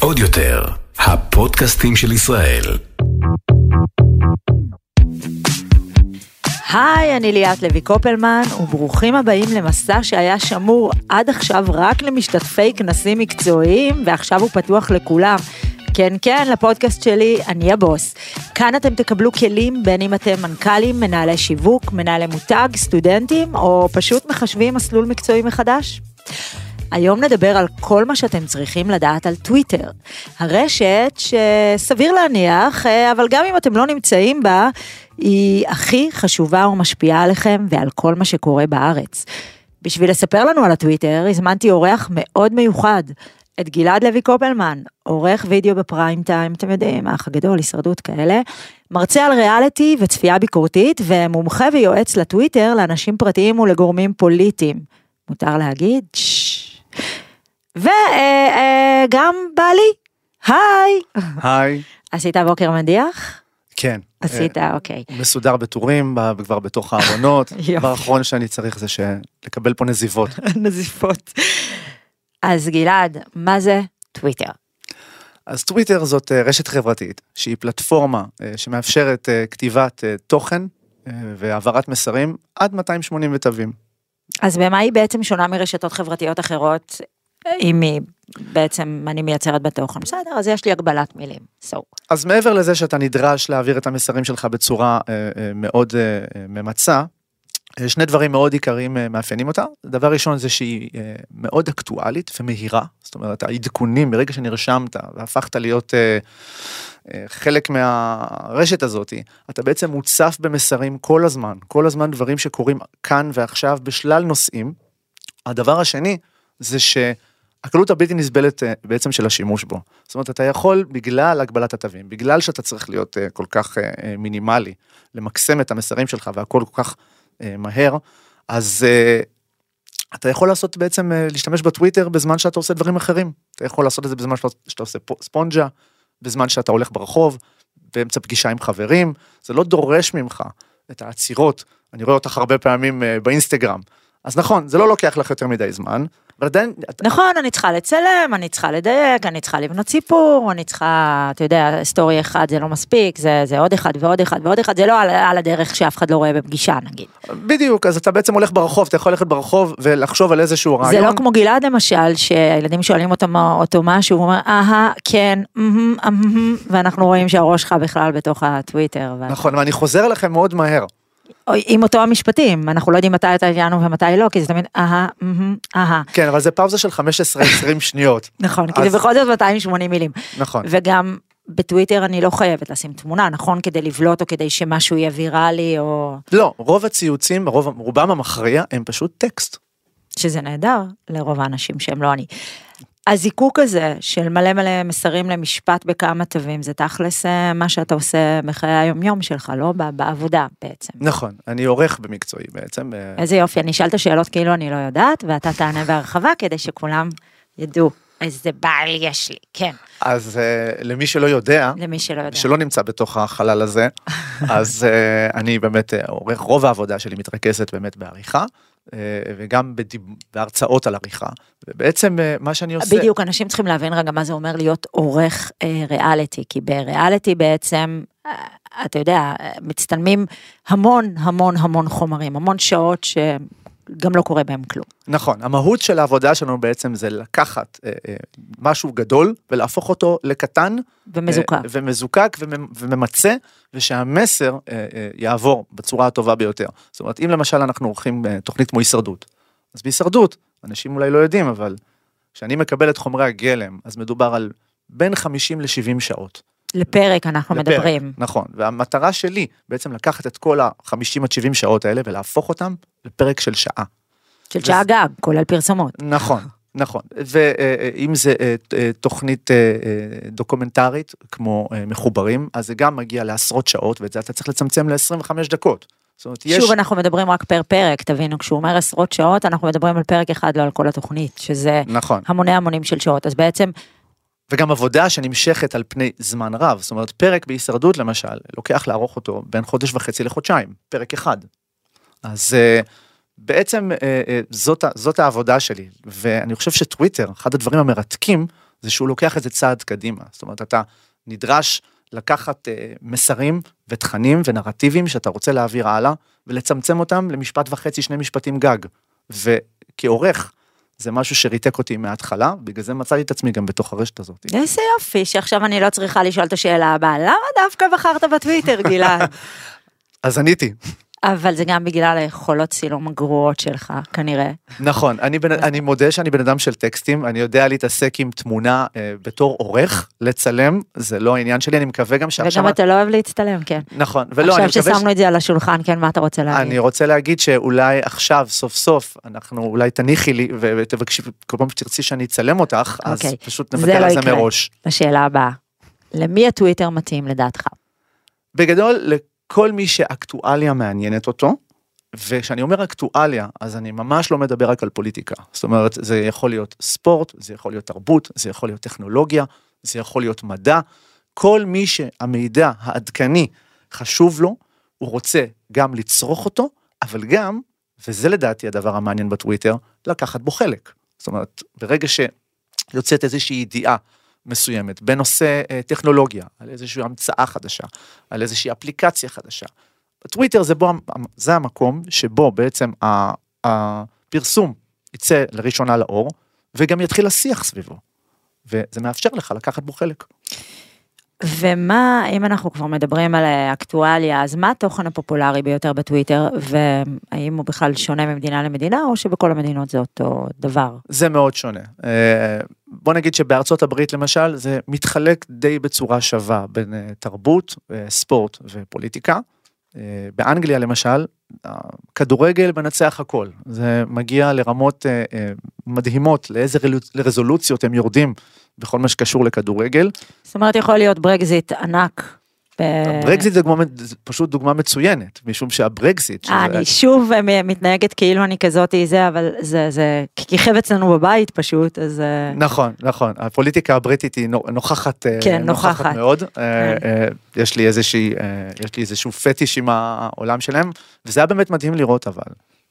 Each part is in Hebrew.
עוד יותר, הפודקאסטים של ישראל. היי, אני ליאת לוי קופלמן, וברוכים הבאים למסע שהיה שמור עד עכשיו רק למשתתפי כנסים מקצועיים, ועכשיו הוא פתוח לכולם. כן, כן, לפודקאסט שלי, אני הבוס. כאן אתם תקבלו כלים בין אם אתם מנכ"לים, מנהלי שיווק, מנהלי מותג, סטודנטים, או פשוט מחשבים מסלול מקצועי מחדש. היום נדבר על כל מה שאתם צריכים לדעת על טוויטר. הרשת שסביר להניח, אה, אבל גם אם אתם לא נמצאים בה, היא הכי חשובה ומשפיעה עליכם ועל כל מה שקורה בארץ. בשביל לספר לנו על הטוויטר, הזמנתי אורח מאוד מיוחד, את גלעד לוי קופלמן, עורך וידאו בפריים טיים, אתם יודעים, האח הגדול, הישרדות כאלה, מרצה על ריאליטי וצפייה ביקורתית, ומומחה ויועץ לטוויטר לאנשים פרטיים ולגורמים פוליטיים. מותר להגיד? וגם בעלי, היי. היי. עשית בוקר מדיח? כן. עשית, אוקיי. מסודר בטורים, כבר בתוך הארונות. הדבר האחרון שאני צריך זה לקבל פה נזיבות. נזיפות. אז גלעד, מה זה טוויטר? אז טוויטר זאת אה, רשת חברתית, שהיא פלטפורמה אה, שמאפשרת אה, כתיבת תוכן והעברת מסרים עד 280 תווים. אז במה היא בעצם שונה מרשתות חברתיות אחרות, אם היא בעצם אני מייצרת בתוכן? בסדר, אז יש לי הגבלת מילים, so. אז מעבר לזה שאתה נדרש להעביר את המסרים שלך בצורה מאוד ממצה, שני דברים מאוד עיקריים מאפיינים אותה. דבר ראשון זה שהיא מאוד אקטואלית ומהירה, זאת אומרת העדכונים ברגע שנרשמת והפכת להיות חלק מהרשת הזאת, אתה בעצם מוצף במסרים כל הזמן, כל הזמן דברים שקורים כאן ועכשיו בשלל נושאים. הדבר השני זה שהקלות הבלתי נסבלת בעצם של השימוש בו. זאת אומרת, אתה יכול בגלל הגבלת התווים, בגלל שאתה צריך להיות כל כך מינימלי, למקסם את המסרים שלך והכל כל כך מהר, אז אתה יכול לעשות בעצם, להשתמש בטוויטר בזמן שאתה עושה דברים אחרים. אתה יכול לעשות את זה בזמן שאתה עושה ספונג'ה, בזמן שאתה הולך ברחוב, באמצע פגישה עם חברים, זה לא דורש ממך את העצירות, אני רואה אותך הרבה פעמים באינסטגרם. אז נכון, זה לא לוקח לך יותר מדי זמן, אבל עדיין... נכון, אני צריכה לצלם, אני צריכה לדייק, אני צריכה לבנות סיפור, אני צריכה, אתה יודע, סטורי אחד זה לא מספיק, זה, זה עוד אחד ועוד אחד ועוד אחד, זה לא על, על הדרך שאף אחד לא רואה בפגישה נגיד. בדיוק, אז אתה בעצם הולך ברחוב, אתה יכול ללכת ברחוב ולחשוב על איזשהו רעיון. זה לא כמו גלעד למשל, שהילדים שואלים אותו, אותו משהו, הוא אומר, אהה, כן, אמ, אמ, ואנחנו רואים שהראש שלך בכלל בתוך הטוויטר. נכון, ואני חוזר אליכם מאוד מהר. עם אותו המשפטים, אנחנו לא יודעים מתי אתה איתנו ומתי לא, כי זה תמיד אהה, אהה. כן, אבל זה פאוזה של 15-20 שניות. נכון, כי זה בכל זאת 280 מילים. נכון. וגם בטוויטר אני לא חייבת לשים תמונה, נכון? כדי לבלוט או כדי שמשהו יהיה ויראלי או... לא, רוב הציוצים, רובם המכריע, הם פשוט טקסט. שזה נהדר לרוב האנשים שהם לא אני. הזיקוק הזה של מלא מלא מסרים למשפט בכמה תווים, זה תכלס מה שאתה עושה בחיי היומיום שלך, לא בעבודה בעצם. נכון, אני עורך במקצועי בעצם. איזה יופי, אני אשאל את השאלות כאילו אני לא יודעת, ואתה תענה בהרחבה כדי שכולם ידעו. איזה בעל יש לי, כן. אז uh, למי שלא יודע, למי שלא יודע, שלא נמצא בתוך החלל הזה, אז uh, אני באמת עורך, רוב העבודה שלי מתרכזת באמת בעריכה. וגם בדיב... בהרצאות על עריכה, ובעצם מה שאני עושה... בדיוק, אנשים צריכים להבין רגע מה זה אומר להיות עורך אה, ריאליטי, כי בריאליטי בעצם, אה, אתה יודע, מצטלמים המון המון המון חומרים, המון שעות ש... גם לא קורה בהם כלום. נכון, המהות של העבודה שלנו בעצם זה לקחת אה, אה, משהו גדול ולהפוך אותו לקטן. ומזוקק. אה, ומזוקק וממצה, ושהמסר אה, אה, יעבור בצורה הטובה ביותר. זאת אומרת, אם למשל אנחנו עורכים אה, תוכנית כמו הישרדות, אז בהישרדות, אנשים אולי לא יודעים, אבל כשאני מקבל את חומרי הגלם, אז מדובר על בין 50 ל-70 שעות. לפרק אנחנו לפרק, מדברים. נכון, והמטרה שלי בעצם לקחת את כל ה-50 עד 70 שעות האלה ולהפוך אותם לפרק של שעה. של ו... שעה גג, כולל פרסומות. נכון, נכון, ואם זה תוכנית דוקומנטרית כמו מחוברים, אז זה גם מגיע לעשרות שעות ואת זה אתה צריך לצמצם ל-25 דקות. זאת אומרת, יש... שוב, אנחנו מדברים רק פר פרק, תבינו, כשהוא אומר עשרות שעות, אנחנו מדברים על פרק אחד, לא על כל התוכנית, שזה נכון. המוני המונים של שעות, אז בעצם וגם עבודה שנמשכת על פני זמן רב, זאת אומרת פרק בהישרדות למשל, לוקח לערוך אותו בין חודש וחצי לחודשיים, פרק אחד. אז בעצם אה, אה, זאת, זאת העבודה שלי, ואני חושב שטוויטר, אחד הדברים המרתקים, זה שהוא לוקח את זה צעד קדימה. זאת אומרת, אתה נדרש לקחת אה, מסרים ותכנים ונרטיבים שאתה רוצה להעביר הלאה, ולצמצם אותם למשפט וחצי, שני משפטים גג. וכעורך, זה משהו שריתק אותי מההתחלה, בגלל זה מצאתי את עצמי גם בתוך הרשת הזאת. איזה יופי, שעכשיו אני לא צריכה לשאול את השאלה הבאה, למה דווקא בחרת בטוויטר, גלעד? אז עניתי. אבל זה גם בגלל היכולות צילום הגרועות שלך, כנראה. נכון, אני, בן, אני מודה שאני בן אדם של טקסטים, אני יודע להתעסק עם תמונה אה, בתור עורך, לצלם, זה לא העניין שלי, אני מקווה גם שעכשיו... וגם אתה לא אוהב להצטלם, כן. נכון, ולא, אני עכשיו מקווה... ששמנו את זה על השולחן, כן, מה אתה רוצה להגיד? אני רוצה להגיד שאולי עכשיו, סוף סוף, אנחנו, אולי תניחי לי ותבקשי, כל פעם שתרצי שאני אצלם אותך, אז אוקיי, פשוט נוותר לא על זה יקרה. מראש. לשאלה הבאה, למי הטוויטר מתאים לדעתך? בגדול, לכל מי שאקטואליה מעניינת אותו, וכשאני אומר אקטואליה, אז אני ממש לא מדבר רק על פוליטיקה. זאת אומרת, זה יכול להיות ספורט, זה יכול להיות תרבות, זה יכול להיות טכנולוגיה, זה יכול להיות מדע. כל מי שהמידע העדכני חשוב לו, הוא רוצה גם לצרוך אותו, אבל גם, וזה לדעתי הדבר המעניין בטוויטר, לקחת בו חלק. זאת אומרת, ברגע שיוצאת איזושהי ידיעה מסוימת בנושא אה, טכנולוגיה, על איזושהי המצאה חדשה, על איזושהי אפליקציה חדשה. בטוויטר זה, בו, זה המקום שבו בעצם הפרסום יצא לראשונה לאור, וגם יתחיל השיח סביבו. וזה מאפשר לך לקחת בו חלק. ומה, אם אנחנו כבר מדברים על אה, אקטואליה, אז מה התוכן הפופולרי ביותר בטוויטר, והאם הוא בכלל שונה ממדינה למדינה, או שבכל המדינות זה אותו דבר? זה מאוד שונה. אה, בוא נגיד שבארצות הברית למשל, זה מתחלק די בצורה שווה בין אה, תרבות, ספורט ופוליטיקה. אה, באנגליה למשל, הכדורגל מנצח הכל. זה מגיע לרמות אה, אה, מדהימות, לאיזה לרזולוציות הם יורדים בכל מה שקשור לכדורגל. זאת אומרת, יכול להיות ברקזיט ענק. ב- ברקזיט זה דוגמה- פשוט דוגמה מצוינת, משום שהברקזיט, אה, אני שוב אה, מתנהגת כאילו אני כזאתי זה, אבל זה, זה, כיכב אצלנו בבית פשוט, אז... אה, נכון, נכון, הפוליטיקה הבריטית היא נו- נוכחת, אה, כן, נוכחת. מאוד, אה, כן. יש לי איזושהי, יש לי איזשהו פטיש עם העולם שלהם, וזה היה באמת מדהים לראות אבל,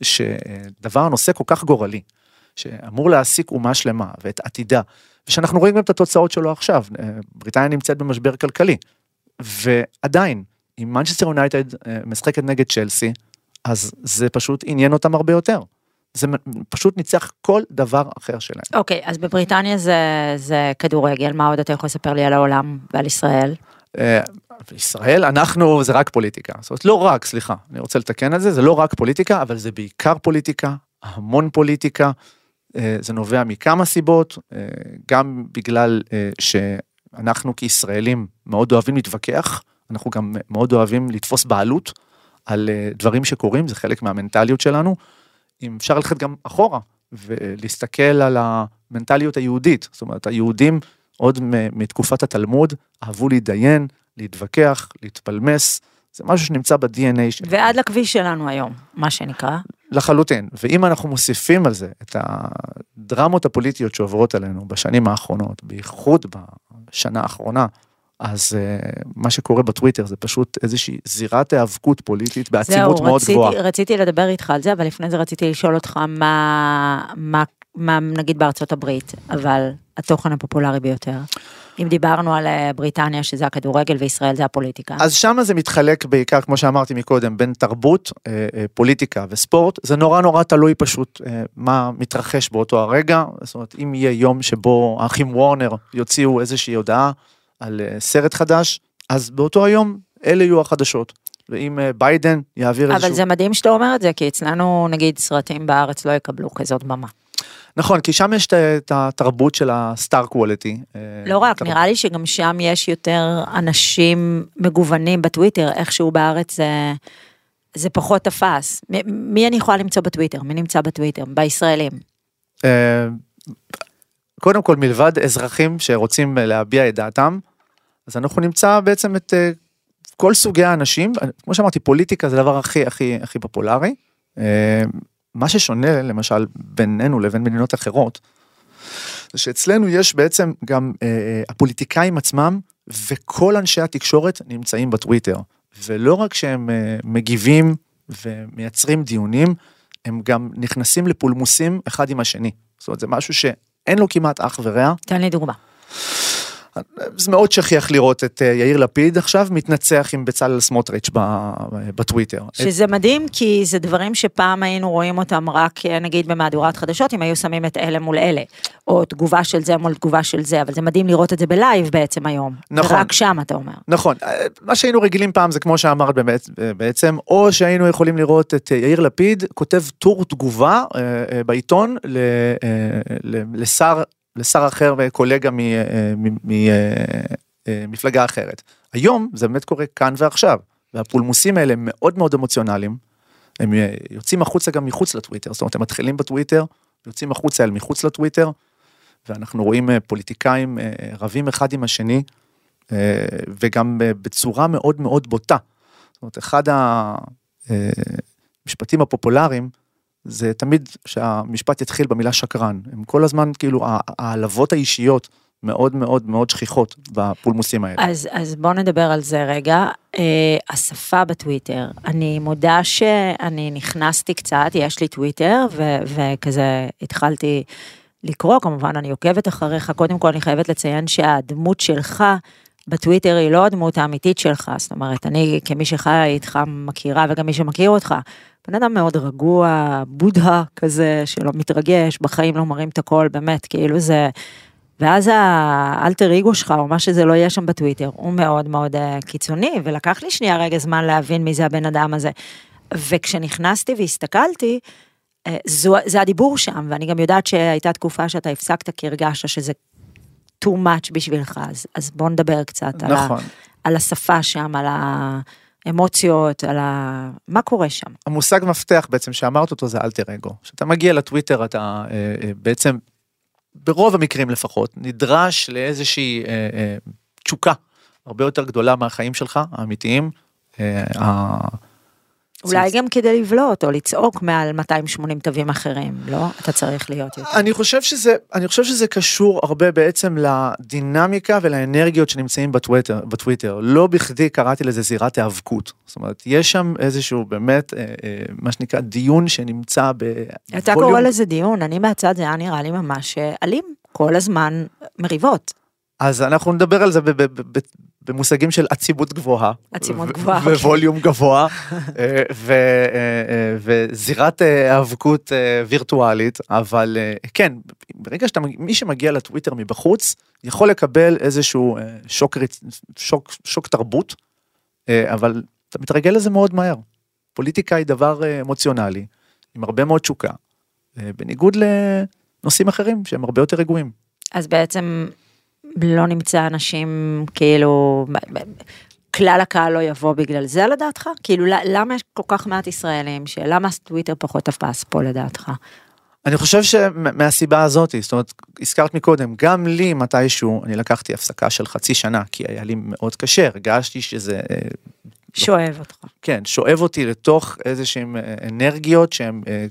שדבר נושא כל כך גורלי, שאמור להעסיק אומה שלמה ואת עתידה, ושאנחנו רואים גם את התוצאות שלו עכשיו, בריטניה נמצאת במשבר כלכלי, ועדיין, אם מנצ'סטר יונייטד אה, משחקת נגד צ'לסי, אז זה פשוט עניין אותם הרבה יותר. זה פשוט ניצח כל דבר אחר שלהם. אוקיי, אז בבריטניה זה, זה כדורגל, מה עוד אתה יכול לספר לי על העולם ועל ישראל? אה, בישראל אנחנו זה רק פוליטיקה זאת אומרת לא רק סליחה אני רוצה לתקן את זה זה לא רק פוליטיקה אבל זה בעיקר פוליטיקה המון פוליטיקה אה, זה נובע מכמה סיבות גם בגלל אה, שאנחנו כישראלים מאוד אוהבים להתווכח אנחנו גם מאוד אוהבים לתפוס בעלות על אה, דברים שקורים זה חלק מהמנטליות שלנו. אם אפשר ללכת גם אחורה ולהסתכל על המנטליות היהודית זאת אומרת היהודים עוד מתקופת התלמוד, אהבו להתדיין, להתווכח, להתפלמס, זה משהו שנמצא ב-DNA שלנו. ועד לכביש שלנו היום, מה שנקרא. לחלוטין. ואם אנחנו מוסיפים על זה את הדרמות הפוליטיות שעוברות עלינו בשנים האחרונות, בייחוד בשנה האחרונה, אז uh, מה שקורה בטוויטר זה פשוט איזושהי זירת היאבקות פוליטית בעצימות זהו, מאוד רציתי, גבוהה. רציתי לדבר איתך על זה, אבל לפני זה רציתי לשאול אותך מה, מה, מה נגיד בארצות הברית, אבל התוכן הפופולרי ביותר. אם דיברנו על אה, בריטניה שזה הכדורגל וישראל זה הפוליטיקה. אז שם זה מתחלק בעיקר, כמו שאמרתי מקודם, בין תרבות, אה, אה, פוליטיקה וספורט. זה נורא נורא תלוי פשוט מה מתרחש באותו הרגע. זאת אומרת, אם יהיה יום שבו האחים וורנר יוציאו איזושהי הודעה על סרט חדש, אז באותו היום אלה יהיו החדשות. ואם ביידן יעביר איזשהו... אבל זה מדהים שאתה אומר את זה, כי אצלנו נגיד סרטים בארץ לא יקבלו כזאת במה. נכון, כי שם יש את- התרבות של הסטאר. אה, לא רק, נראה לי שגם שם יש יותר אנשים מגוונים בטוויטר, איכשהו בארץ זה, זה פחות תפס. מ- מי אני יכולה למצוא בטוויטר? מי נמצא בטוויטר? בישראלים. אה, קודם כל מלבד אזרחים שרוצים להביע את דעתם, אז אנחנו נמצא בעצם את אה, כל סוגי האנשים, כמו שאמרתי פוליטיקה זה הדבר הכי הכי הכי פופולרי. מה ששונה למשל בינינו לבין מדינות אחרות, זה שאצלנו יש בעצם גם אה, אה, הפוליטיקאים עצמם וכל אנשי התקשורת נמצאים בטוויטר, ולא רק שהם אה, מגיבים ומייצרים דיונים, הם גם נכנסים לפולמוסים אחד עם השני. זאת אומרת, זה משהו שאין לו כמעט אח ורע. תן לי דוגמה. זה מאוד שכיח לראות את אה, יאיר לפיד עכשיו מתנצח עם בצלאל סמוטריץ' ב- בטוויטר. שזה מדהים, כי זה דברים שפעם היינו רואים אותם רק אה, נגיד במהדורת חדשות, אם היו שמים את אלה מול אלה, או תגובה של זה מול תגובה של זה, אבל זה מדהים לראות את זה בלייב בעצם היום. נכון. ורק שם אתה אומר. נכון, אה, מה שהיינו רגילים פעם זה כמו שאמרת באמת, אה, בעצם, או שהיינו יכולים לראות את אה, יאיר לפיד כותב טור תגובה אה, אה, בעיתון אה, לשר, לשר אחר וקולגה ממפלגה אחרת. היום זה באמת קורה כאן ועכשיו, והפולמוסים האלה מאוד מאוד אמוציונליים, הם אה, יוצאים החוצה גם מחוץ לטוויטר, זאת אומרת הם מתחילים בטוויטר, יוצאים החוצה אל מחוץ לטוויטר, ואנחנו רואים אה, פוליטיקאים אה, רבים אחד עם השני, אה, וגם אה, בצורה מאוד מאוד בוטה. זאת אומרת, אחד המשפטים הפופולריים זה תמיד שהמשפט יתחיל במילה שקרן. הם כל הזמן, כאילו, העלבות האישיות מאוד מאוד מאוד שכיחות בפולמוסים האלה. אז, אז בוא נדבר על זה רגע. אה, השפה בטוויטר, אני מודה שאני נכנסתי קצת, יש לי טוויטר, ו, וכזה התחלתי לקרוא, כמובן אני עוקבת אחריך, קודם כל אני חייבת לציין שהדמות שלך בטוויטר היא לא הדמות האמיתית שלך, זאת אומרת, אני כמי שחיה איתך מכירה, וגם מי שמכיר אותך, בן אדם מאוד רגוע, בודהה כזה, שלא מתרגש, בחיים לא מרים את הכל, באמת, כאילו זה... ואז האלטר אגו שלך, או מה שזה לא יהיה שם בטוויטר, הוא מאוד מאוד אה, קיצוני, ולקח לי שנייה רגע זמן להבין מי זה הבן אדם הזה. וכשנכנסתי והסתכלתי, אה, זו, זה הדיבור שם, ואני גם יודעת שהייתה תקופה שאתה הפסקת כי הרגשת שזה too much בשבילך, אז, אז בוא נדבר קצת על, ה, נכון. על השפה שם, על האמוציות, על ה... מה קורה שם. המושג מפתח בעצם שאמרת אותו זה אלטר אגו. כשאתה מגיע לטוויטר אתה אה, אה, בעצם, ברוב המקרים לפחות, נדרש לאיזושהי אה, תשוקה הרבה יותר גדולה מהחיים שלך, האמיתיים. אולי גם כדי לבלוט או לצעוק מעל 280 תווים אחרים, לא? אתה צריך להיות יותר. אני חושב שזה, אני חושב שזה קשור הרבה בעצם לדינמיקה ולאנרגיות שנמצאים בטוויטר, בטוויטר. לא בכדי קראתי לזה זירת היאבקות. זאת אומרת, יש שם איזשהו באמת, אה, אה, מה שנקרא, דיון שנמצא ב... אתה קורא לזה דיון, אני מהצד זה היה נראה לי ממש אה, אלים, כל הזמן מריבות. אז אנחנו נדבר על זה במושגים של עצימות גבוהה. עצימות גבוהה, אוקיי. וווליום גבוה, אה, ו- אה, אה, וזירת היאבקות אה, וירטואלית, אבל כן, ברגע שאתה, מי שמגיע לטוויטר מבחוץ, יכול לקבל איזשהו שוק, שוק, שוק תרבות, אבל אתה מתרגל לזה מאוד מהר. פוליטיקה היא דבר אמוציונלי, עם הרבה מאוד תשוקה, בניגוד לנושאים אחרים שהם הרבה יותר רגועים. אז בעצם לא נמצא אנשים, כאילו, כלל הקהל לא יבוא בגלל זה לדעתך? כאילו, למה יש כל כך מעט ישראלים, שלמה טוויטר פחות תפס פה לדעתך? אני חושב שמהסיבה הזאת, זאת אומרת, הזכרת מקודם, גם לי מתישהו, אני לקחתי הפסקה של חצי שנה, כי היה לי מאוד קשה, הרגשתי שזה, אה, שואב אותך. כן, שואב אותי לתוך איזשהם אה, אנרגיות שהן אה,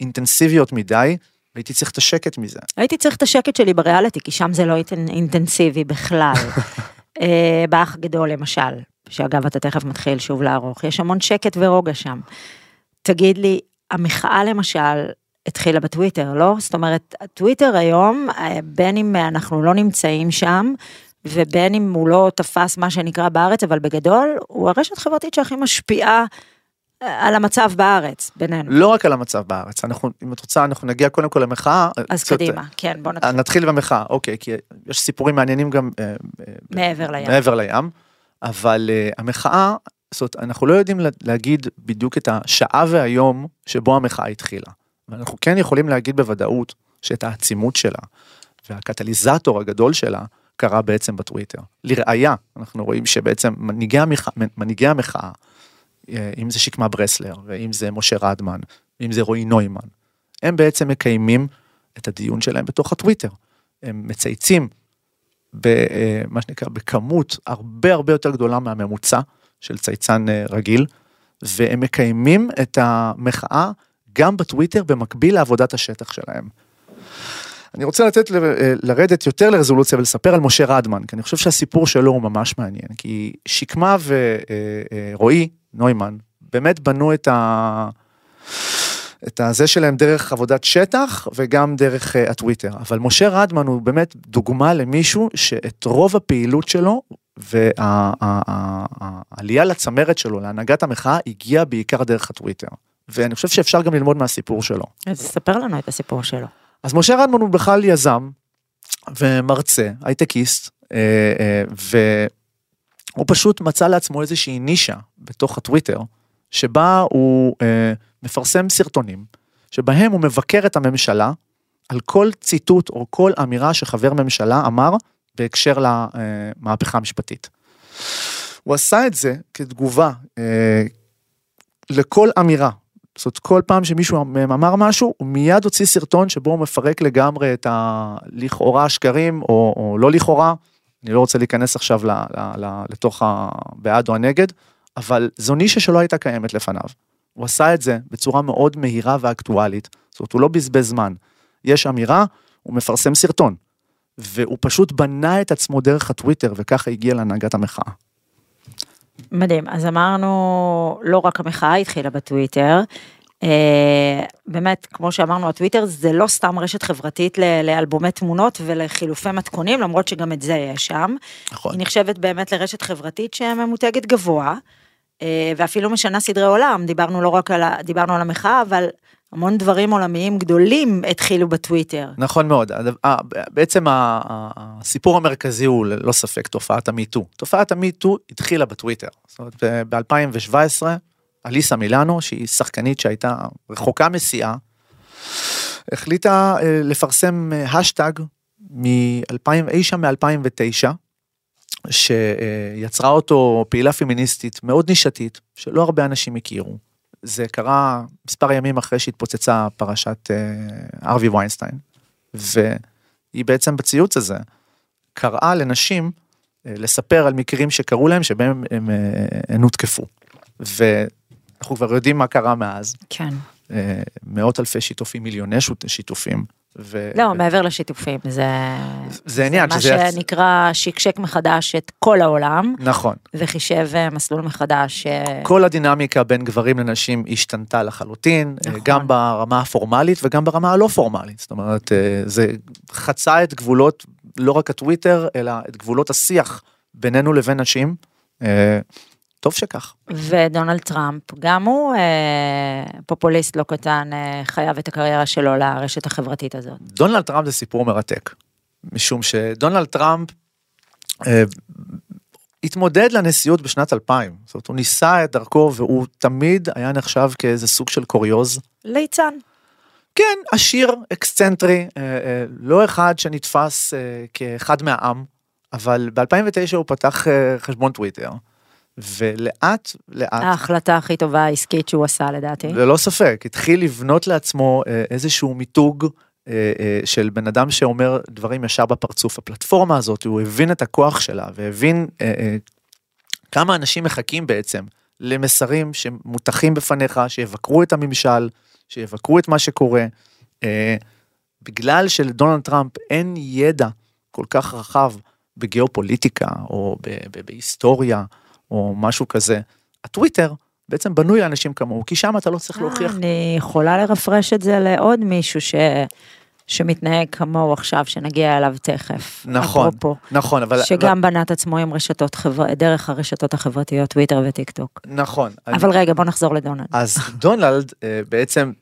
אינטנסיביות מדי, והייתי צריך את השקט מזה. הייתי צריך את השקט שלי בריאליטי, כי שם זה לא אינטנ- אינטנסיבי בכלל. אה, באח הגדול למשל, שאגב אתה תכף מתחיל שוב לערוך, יש המון שקט ורוגע שם. תגיד לי, המחאה למשל התחילה בטוויטר, לא? זאת אומרת, הטוויטר היום, אה, בין אם אנחנו לא נמצאים שם, ובין אם הוא לא תפס מה שנקרא בארץ, אבל בגדול, הוא הרשת החברתית שהכי משפיעה על המצב בארץ, בינינו. לא רק על המצב בארץ, אנחנו, אם את רוצה, אנחנו נגיע קודם כל למחאה. אז קצת, קדימה, כן, בוא אה, נתחיל. נתחיל במחאה, אוקיי, כי יש סיפורים מעניינים גם אה, אה, מעבר לים. מעבר לים, אבל uh, המחאה, זאת אומרת, אנחנו לא יודעים לה- להגיד בדיוק את השעה והיום שבו המחאה התחילה. אבל אנחנו כן יכולים להגיד בוודאות שאת העצימות שלה והקטליזטור הגדול שלה קרה בעצם בטוויטר. לראיה, אנחנו רואים שבעצם מנהיגי המחאה, מנהיגי המחאה, אה, אם זה שקמה ברסלר, ואם זה משה רדמן, ואם זה רועי נוימן, הם בעצם מקיימים את הדיון שלהם בתוך הטוויטר. הם מצייצים במה שנקרא בכמות הרבה הרבה יותר גדולה מהממוצע של צייצן אה, רגיל, והם מקיימים את המחאה גם בטוויטר במקביל לעבודת השטח שלהם. אני רוצה לתת ל- אה, לרדת יותר לרזולוציה ולספר על משה רדמן, כי אני חושב שהסיפור שלו הוא ממש מעניין, כי שקמה ורועי נוימן באמת בנו את, ה... את הזה שלהם דרך עבודת שטח וגם דרך uh, הטוויטר. אבל משה רדמן הוא באמת דוגמה למישהו שאת רוב הפעילות שלו והעלייה לצמרת שלו, להנהגת המחאה, הגיעה בעיקר דרך הטוויטר. ואני חושב שאפשר גם ללמוד מהסיפור שלו. אז ספר לנו את הסיפור שלו. אז משה רדמן הוא בכלל יזם ומרצה, הייטקיסט, אה, אה, והוא פשוט מצא לעצמו איזושהי נישה בתוך הטוויטר, שבה הוא אה, מפרסם סרטונים, שבהם הוא מבקר את הממשלה על כל ציטוט או כל אמירה שחבר ממשלה אמר בהקשר למהפכה המשפטית. הוא עשה את זה כתגובה לכל אמירה זאת אומרת, כל פעם שמישהו אמר משהו, הוא מיד הוציא סרטון שבו הוא מפרק לגמרי את הלכאורה השקרים, או, או לא לכאורה, אני לא רוצה להיכנס עכשיו ל, ל, ל, לתוך הבעד או הנגד, אבל זו נישה שלא הייתה קיימת לפניו. הוא עשה את זה בצורה מאוד מהירה ואקטואלית, זאת אומרת, הוא לא בזבז זמן. יש אמירה, הוא מפרסם סרטון, והוא פשוט בנה את עצמו דרך הטוויטר, וככה הגיע להנהגת המחאה. מדהים, אז אמרנו, לא רק המחאה התחילה בטוויטר, באמת, כמו שאמרנו, הטוויטר זה לא סתם רשת חברתית לאלבומי תמונות ולחילופי מתכונים, למרות שגם את זה יש שם. נכון. היא נחשבת באמת לרשת חברתית שממותגת גבוה, uh, ואפילו משנה סדרי עולם, דיברנו לא רק על, דיברנו על המחאה, אבל המון דברים עולמיים גדולים התחילו בטוויטר. נכון מאוד, בעצם הסיפור המרכזי הוא ללא ספק תופעת המיטו. תופעת המיטו התחילה בטוויטר. זאת אומרת, ב-2017, אליסה מילאנו, שהיא שחקנית שהייתה רחוקה משיאה, החליטה אה, לפרסם השטג מ-2000, שם מ-2009, שיצרה אותו פעילה פמיניסטית מאוד נישתית, שלא הרבה אנשים הכירו. זה קרה מספר ימים אחרי שהתפוצצה פרשת אה, ארווי ויינסטיין, והיא בעצם בציוץ הזה קראה לנשים אה, לספר על מקרים שקרו להם שבהם הם, הם, אה, הם הותקפו. ואנחנו כבר יודעים מה קרה מאז. כן. מאות אלפי שיתופים, מיליוני שיתופים. ו... לא, מעבר לשיתופים, זה... זה עניין שזה... מה שנקרא שיקשק מחדש את כל העולם. נכון. וחישב אה, מסלול מחדש. אה, כל הדינמיקה בין גברים לנשים השתנתה לחלוטין, אה, נכון. גם ברמה הפורמלית וגם ברמה הלא פורמלית. זאת אומרת, זה חצה את גבולות, לא רק הטוויטר, אלא את גבולות השיח בינינו לבין נשים. טוב שכך. ודונלד טראמפ, גם הוא אה, פופוליסט לא קטן, אה, חייב את הקריירה שלו לרשת החברתית הזאת. דונלד טראמפ זה סיפור מרתק, משום שדונלד טראמפ אה, התמודד לנשיאות בשנת 2000, זאת אומרת הוא ניסה את דרכו והוא תמיד היה נחשב כאיזה סוג של קוריוז. ליצן. כן, עשיר, אקסצנטרי, אה, אה, לא אחד שנתפס אה, כאחד מהעם, אבל ב-2009 הוא פתח אה, חשבון טוויטר. ולאט לאט ההחלטה הכי טובה העסקית שהוא עשה לדעתי ללא ספק התחיל לבנות לעצמו אה, איזשהו מיתוג אה, אה, של בן אדם שאומר דברים ישר בפרצוף הפלטפורמה הזאת הוא הבין את הכוח שלה והבין כמה אנשים מחכים בעצם למסרים שמוטחים בפניך שיבקרו את הממשל שיבקרו את מה שקורה בגלל שלדונלד טראמפ אין ידע כל כך רחב בגיאופוליטיקה או בהיסטוריה. או משהו כזה. הטוויטר בעצם בנוי לאנשים כמוהו, כי שם אתה לא צריך להוכיח. אני יכולה לרפרש את זה לעוד מישהו ש... שמתנהג כמוהו עכשיו, שנגיע אליו תכף. נכון, אפרופו, נכון, אבל... שגם אבל... בנה את עצמו עם רשתות חבר... דרך הרשתות החברתיות, טוויטר וטיק טוק. נכון. אבל אני... רגע, בוא נחזור לדונלד. אז דונלד אה, בעצם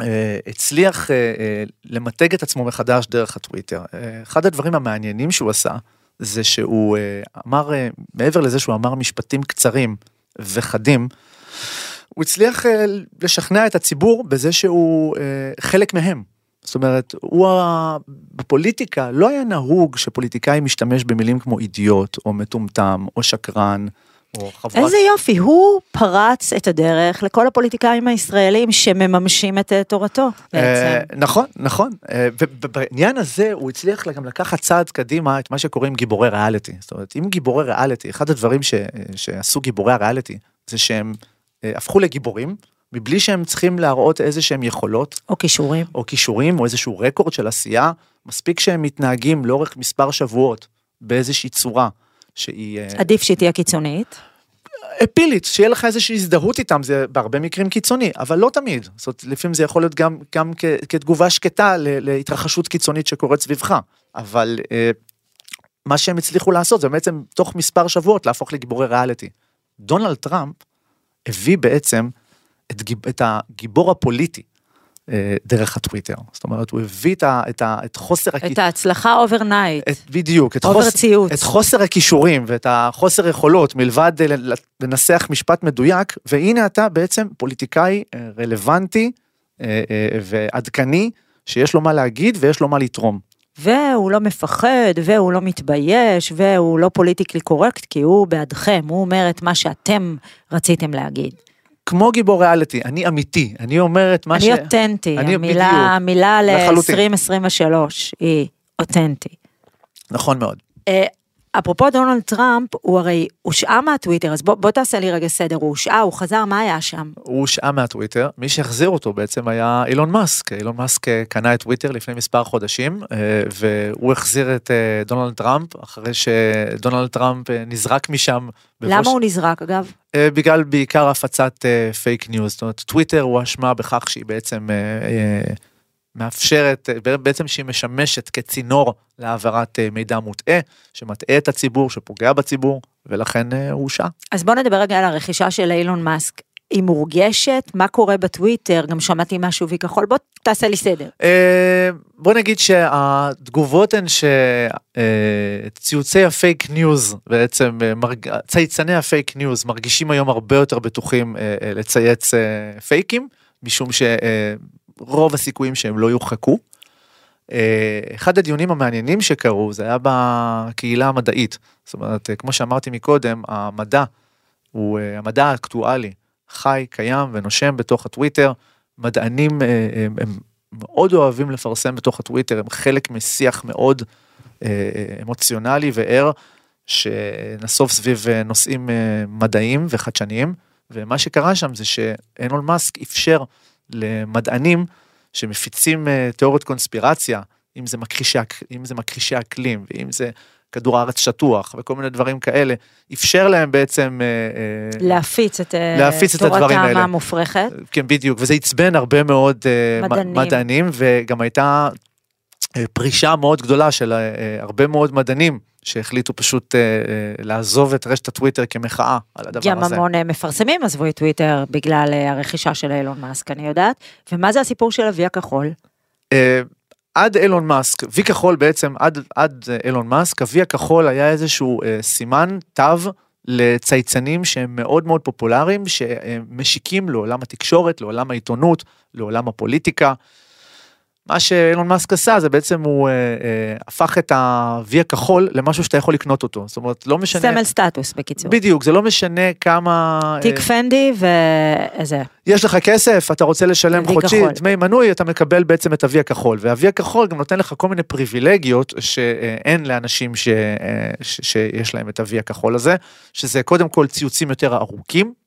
אה, הצליח אה, למתג את עצמו מחדש דרך הטוויטר. אחד הדברים המעניינים שהוא עשה, זה שהוא אה, אמר, אה, מעבר לזה שהוא אמר משפטים קצרים וחדים, הוא הצליח אה, לשכנע את הציבור בזה שהוא חלק מהם. זאת אומרת, הוא בפוליטיקה לא היה נהוג שפוליטיקאי משתמש במילים כמו אידיוט או מטומטם או שקרן או חברת... איזה יופי, הוא פרץ את הדרך לכל הפוליטיקאים הישראלים שמממשים את אה, תורתו בעצם. נכון, נכון, אה, ובעניין הזה הוא הצליח גם לקחת צעד קדימה את מה שקוראים גיבורי ריאליטי. זאת אומרת, אם גיבורי ריאליטי, אחד הדברים ש, שעשו גיבורי הריאליטי, זה שהם אה, הפכו לגיבורים. מבלי שהם צריכים להראות איזה שהם יכולות. או כישורים. או כישורים, או איזשהו רקורד של עשייה, מספיק שהם מתנהגים לאורך מספר שבועות באיזושהי צורה שהיא... עדיף שהיא תהיה קיצונית. אפילית, שיהיה לך איזושהי הזדהות איתם, זה בהרבה מקרים קיצוני, אבל לא תמיד. זאת אומרת, לפעמים זה יכול להיות גם, גם כ, כתגובה שקטה ל, להתרחשות קיצונית שקורית סביבך. אבל אה, מה שהם הצליחו לעשות זה בעצם תוך מספר שבועות להפוך לגיבורי ריאליטי. דונלד טראמפ הביא בעצם את, את הגיבור הפוליטי אה, דרך הטוויטר. זאת אומרת, הוא הביא את, ה, את, ה, את חוסר... את ההצלחה overnight. את, בדיוק, את, over ציוץ. את חוסר הכישורים ואת החוסר יכולות מלבד אה, לנסח משפט מדויק, והנה אתה בעצם פוליטיקאי אה, רלוונטי ועדכני, שיש לו מה להגיד ויש לו מה לתרום. והוא לא מפחד, והוא לא מתבייש, והוא לא politically correct, כי הוא בעדכם, הוא אומר את מה שאתם רציתם להגיד. כמו גיבור ריאליטי, אני אמיתי, אני אומר את מה אני ש... אני אותנטי, אני המילה, המילה לחלוטין. ל-2023 היא אותנטי. נכון מאוד. אפרופו דונלד טראמפ, הוא הרי הושעה מהטוויטר, אז בוא, בוא תעשה לי רגע סדר, הוא הושעה, הוא חזר, מה היה שם? הוא הושעה מהטוויטר, מי שהחזיר אותו בעצם היה אילון מאסק, אילון מאסק אה, קנה את טוויטר לפני מספר חודשים, אה, והוא החזיר את אה, דונלד טראמפ, אחרי שדונלד טראמפ נזרק משם. למה בבוש... הוא נזרק אגב? בגלל בעיקר הפצת פייק ניוז, זאת אומרת טוויטר הואשמה בכך שהיא בעצם מאפשרת, בעצם שהיא משמשת כצינור להעברת אה, מידע מוטעה, שמטעה את הציבור, שפוגע בציבור, ולכן אה, הוא הושעה. אז בוא נדבר רגע על הרכישה של אילון מאסק. היא מורגשת, מה קורה בטוויטר, גם שמעתי משהו וי כחול, בוא תעשה לי סדר. אה, בוא נגיד שהתגובות הן שציוצי הפייק ניוז בעצם, צייצני הפייק ניוז מרגישים היום הרבה יותר בטוחים לצייץ פייקים, משום ש... רוב הסיכויים שהם לא יורחקו. אה, אחד הדיונים המעניינים שקרו זה היה בקהילה המדעית. זאת אומרת, כמו שאמרתי מקודם, המדע הוא, אה, המדע האקטואלי חי, קיים ונושם בתוך הטוויטר. מדענים הם, אה, הם, מאוד אוהבים לפרסם בתוך הטוויטר, הם חלק משיח מאוד אמוציונלי וער, שנסוב סביב נושאים מדעיים וחדשניים, ומה שקרה שם זה שאנול מאסק אפשר למדענים שמפיצים אה, תיאוריות קונספירציה, אם זה מכחישי, אם זה מכחישי אקלים, ואם זה כדור הארץ שטוח, וכל מיני דברים כאלה, אפשר להם בעצם... אה, אה, להפיץ את, להפיץ את הדברים האלה. תורתם המופרכת. כן, בדיוק, וזה עצבן הרבה מאוד מדענים, מדענים וגם הייתה פרישה מאוד גדולה של הרבה מאוד מדענים. שהחליטו פשוט אה, אה, לעזוב את רשת הטוויטר כמחאה על הדבר גם הזה. גם המון אה, מפרסמים עזבו את טוויטר בגלל אה, הרכישה של אילון מאסק, אני יודעת. ומה זה הסיפור של אבי הכחול? אה, עד אילון מאסק, וי כחול בעצם, עד, עד אילון מאסק, אבי הכחול היה איזשהו אה, סימן תו לצייצנים שהם מאוד מאוד פופולריים, שמשיקים לעולם התקשורת, לעולם העיתונות, לעולם הפוליטיקה. מה שאילון מאסק עשה זה בעצם הוא אה, אה, הפך את ה-V הכחול למשהו שאתה יכול לקנות אותו. זאת אומרת, לא משנה... סמל סטטוס בקיצור. בדיוק, זה לא משנה כמה... תיק אה, פנדי ואיזה... יש לך כסף, אתה רוצה לשלם חודשי, כחול. דמי מנוי, אתה מקבל בעצם את ה-V הכחול. וה-V הכחול גם נותן לך כל מיני פריבילגיות שאין לאנשים ש... אה, ש... שיש להם את ה-V הכחול הזה, שזה קודם כל ציוצים יותר ארוכים.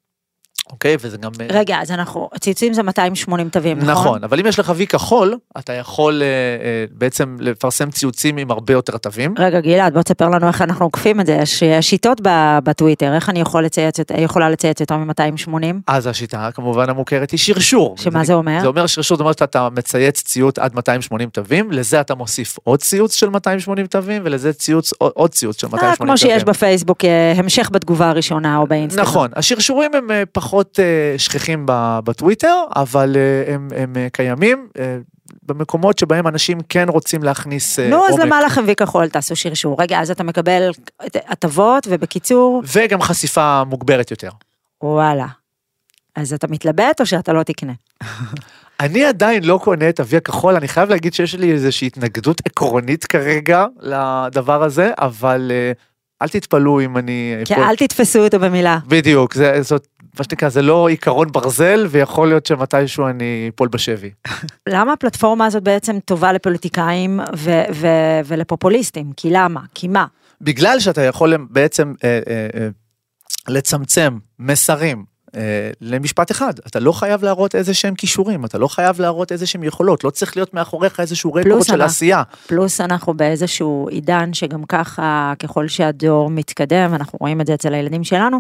אוקיי, וזה גם... אה, רגע, אז אנחנו, ציוצים זה 280 תווים, נכון? נכון, אבל אם יש לך וי כחול, אתה יכול אה, אה, בעצם לפרסם ציוצים עם הרבה יותר תווים. רגע, גלעד, בוא תספר לנו איך אנחנו עוקפים את זה, יש שיטות בטוויטר, איך אני יכול לצייץ, יכולה לצייץ יותר מ-280? אז השיטה כמובן המוכרת היא שרשור. שמה זה, זה אומר? זה אומר שרשור, זאת אומרת שאתה מצייץ ציוץ עד 280 תווים, לזה אתה מוסיף עוד ציוץ של 280 תווים, ולזה ציוץ, עוד ציוץ של 280 תווים. כמו שיש בפייסבוק, המשך בתגובה הראשונה או באינסטגרם. נכון, השרשורים הם פחות... פחות אה, שכיחים בטוויטר, אבל אה, הם, הם אה, קיימים. במקומות שבהם אנשים כן רוצים להכניס עומק. נו, אז למה לכם וי כחול, תעשו שרשור. רגע, אז אתה מקבל הטבות, ובקיצור... וגם חשיפה מוגברת יותר. וואלה. אז אתה מתלבט או שאתה לא תקנה? אני עדיין לא קונה את אבי הכחול, אני חייב להגיד שיש לי איזושהי התנגדות עקרונית כרגע לדבר הזה, אבל אל תתפלאו אם אני... כן, פה... אל תתפסו אותו במילה. בדיוק, זה, זאת מה שנקרא, זה לא עיקרון ברזל, ויכול להיות שמתישהו אני אפול בשבי. למה הפלטפורמה הזאת בעצם טובה לפוליטיקאים ו- ו- ולפופוליסטים? כי למה? כי מה? בגלל שאתה יכול בעצם אה, אה, אה, לצמצם מסרים אה, למשפט אחד, אתה לא חייב להראות איזה שהם כישורים, אתה לא חייב להראות איזה שהם יכולות, לא צריך להיות מאחוריך איזשהו רקורד של עשייה. פלוס אנחנו באיזשהו עידן שגם ככה, ככל שהדור מתקדם, אנחנו רואים את זה אצל הילדים שלנו,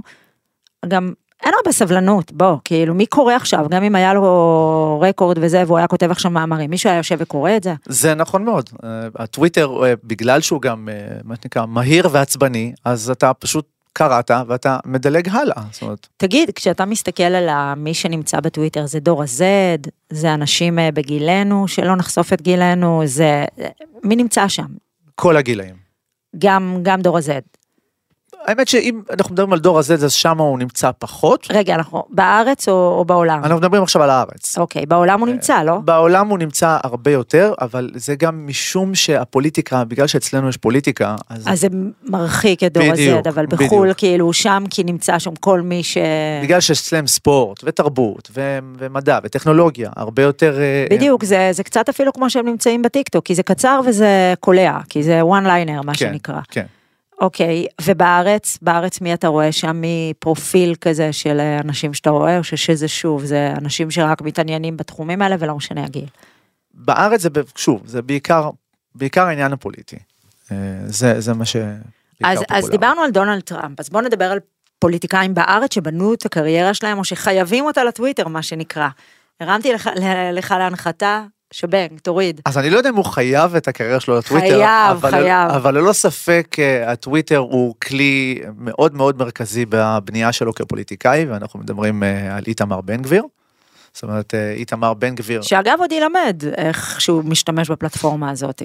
גם אין הרבה סבלנות, בוא, כאילו, מי קורא עכשיו? גם אם היה לו רקורד וזה, והוא היה כותב עכשיו מאמרים, מישהו היה יושב וקורא את זה? זה נכון מאוד. אה, הטוויטר, אה, בגלל שהוא גם, אה, מה שנקרא, מהיר ועצבני, אז אתה פשוט קראת ואתה מדלג הלאה. זאת אומרת, תגיד, כשאתה מסתכל על מי שנמצא בטוויטר, זה דור ה-Z, זה אנשים בגילנו, שלא נחשוף את גילנו, זה... מי נמצא שם? כל הגילאים. גם, גם דור ה-Z. האמת שאם אנחנו מדברים על דור הזה, אז שם הוא נמצא פחות. רגע, אנחנו בארץ או, או בעולם? אנחנו מדברים עכשיו על הארץ. אוקיי, בעולם הוא נמצא, לא? בעולם הוא נמצא הרבה יותר, אבל זה גם משום שהפוליטיקה, בגלל שאצלנו יש פוליטיקה, אז אז זה מרחיק את דור בדיוק, ה-Z, אבל בדיוק. בחו"ל כאילו שם כי נמצא שם כל מי ש... בגלל שאצלם ספורט ותרבות ו- ומדע וטכנולוגיה, הרבה יותר... אה, בדיוק, זה, זה קצת אפילו כמו שהם נמצאים בטיקטוק, כי זה קצר וזה קולע, כי זה one liner מה כן, שנקרא. כן. אוקיי, ובארץ, בארץ מי אתה רואה שם מפרופיל כזה של אה, אנשים שאתה רואה, או שזה שוב, זה אנשים שרק מתעניינים בתחומים האלה ולא משנה הגיל. בארץ זה, שוב, זה בעיקר, בעיקר העניין הפוליטי. אה, זה, זה מה ש... אז, אז. דיברנו על דונלד טראמפ, אז בואו נדבר על פוליטיקאים בארץ שבנו את הקריירה שלהם, או שחייבים אותה לטוויטר, מה שנקרא. הרמתי לך, לך להנחתה, שבנג, תוריד. אז אני לא יודע אם הוא חייב את הקריירה שלו לטוויטר, חייב, אבל, חייב. אבל ללא ספק אה, הטוויטר הוא כלי מאוד מאוד מרכזי בבנייה שלו כפוליטיקאי, ואנחנו מדברים אה, על איתמר בן גביר. זאת אומרת, אה, איתמר בן גביר, שאגב עוד ילמד איך שהוא משתמש בפלטפורמה הזאת.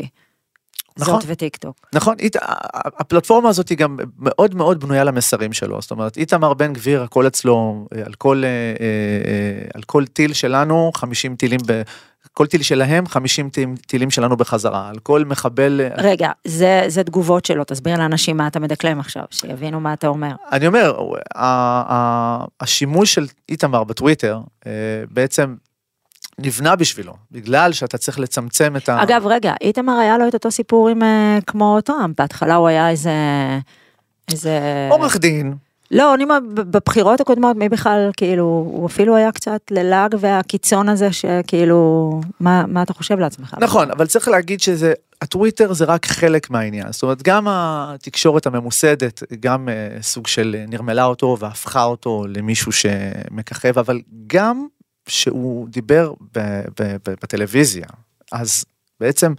נכון. זאת וטיקטוק. נכון, אית, הפלטפורמה הזאת היא גם מאוד מאוד בנויה למסרים שלו, זאת אומרת, איתמר בן גביר, הכל אצלו, על כל, על כל טיל שלנו, 50 טילים, ב, כל טיל שלהם, 50 טילים, שלנו בחזרה, על כל מחבל, רגע, זה, זה תגובות שלו, תסביר לאנשים מה אתה מדקלם עכשיו, שיבינו מה אתה אומר. אני אומר, השימוש של איתמר בטוויטר אה, בעצם נבנה בשבילו, בגלל שאתה צריך לצמצם את ה... אגב, רגע, איתמר היה לו את אותו סיפור עם אה, כמו טראמפ, בהתחלה הוא היה איזה... איזה... עורך דין, לא, אני אומר, בבחירות הקודמות, מי בכלל, כאילו, הוא אפילו היה קצת ללעג והקיצון הזה, שכאילו, מה, מה אתה חושב לעצמך? נכון, אבל צריך להגיד שזה, הטוויטר זה רק חלק מהעניין, זאת אומרת, גם התקשורת הממוסדת, גם אה, סוג של נרמלה אותו והפכה אותו למישהו שמככב, אבל גם שהוא דיבר ב- ב- ב- בטלוויזיה, אז בעצם,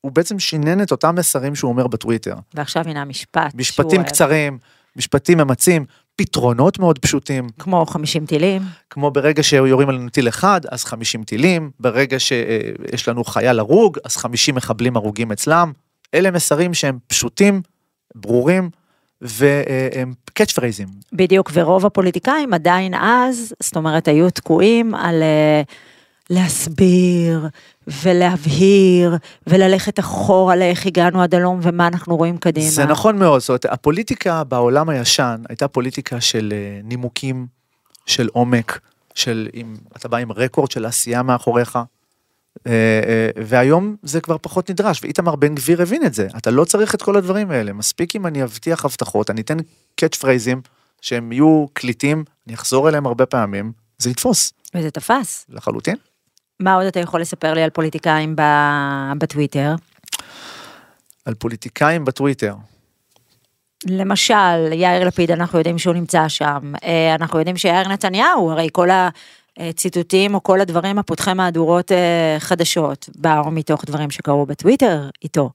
הוא בעצם שינן את אותם מסרים שהוא אומר בטוויטר. ועכשיו הנה המשפט. משפטים קצרים, משפטים ממצים, פתרונות מאוד פשוטים, כמו 50 טילים. כמו ברגע שיורים עלינו טיל אחד, אז 50 טילים, ברגע שיש לנו חייל הרוג, אז 50 מחבלים הרוגים אצלם. אלה מסרים שהם פשוטים, ברורים, והם קאץ' פרייזים. בדיוק, ורוב הפוליטיקאים עדיין אז, זאת אומרת, היו תקועים על אה, להסביר ולהבהיר וללכת אחורה לאיך הגענו עד הלום ומה אנחנו רואים קדימה. זה נכון מאוד, זאת אומרת, הפוליטיקה בעולם הישן הייתה פוליטיקה של אה, נימוקים, של עומק, של אם אתה בא עם רקורד של עשייה מאחוריך. אה, אה, והיום זה כבר פחות נדרש, ואיתמר בן גביר הבין את זה, אתה לא צריך את כל הדברים האלה, מספיק אם אני אבטיח הבטחות, אני אתן קאץ' פרייזים, שהם יהיו קליטים, אני אחזור אליהם הרבה פעמים, זה יתפוס, וזה תפס. לחלוטין. מה עוד אתה יכול לספר לי על פוליטיקאים ב- בטוויטר? על פוליטיקאים בטוויטר, למשל, יאיר לפיד, אנחנו יודעים שהוא נמצא שם. אה, אנחנו יודעים שיאיר נתניהו, הרי כל הציטוטים או כל הדברים הפותחי מהדורות אה, חדשות, באו מתוך דברים שקרו בטוויטר איתו.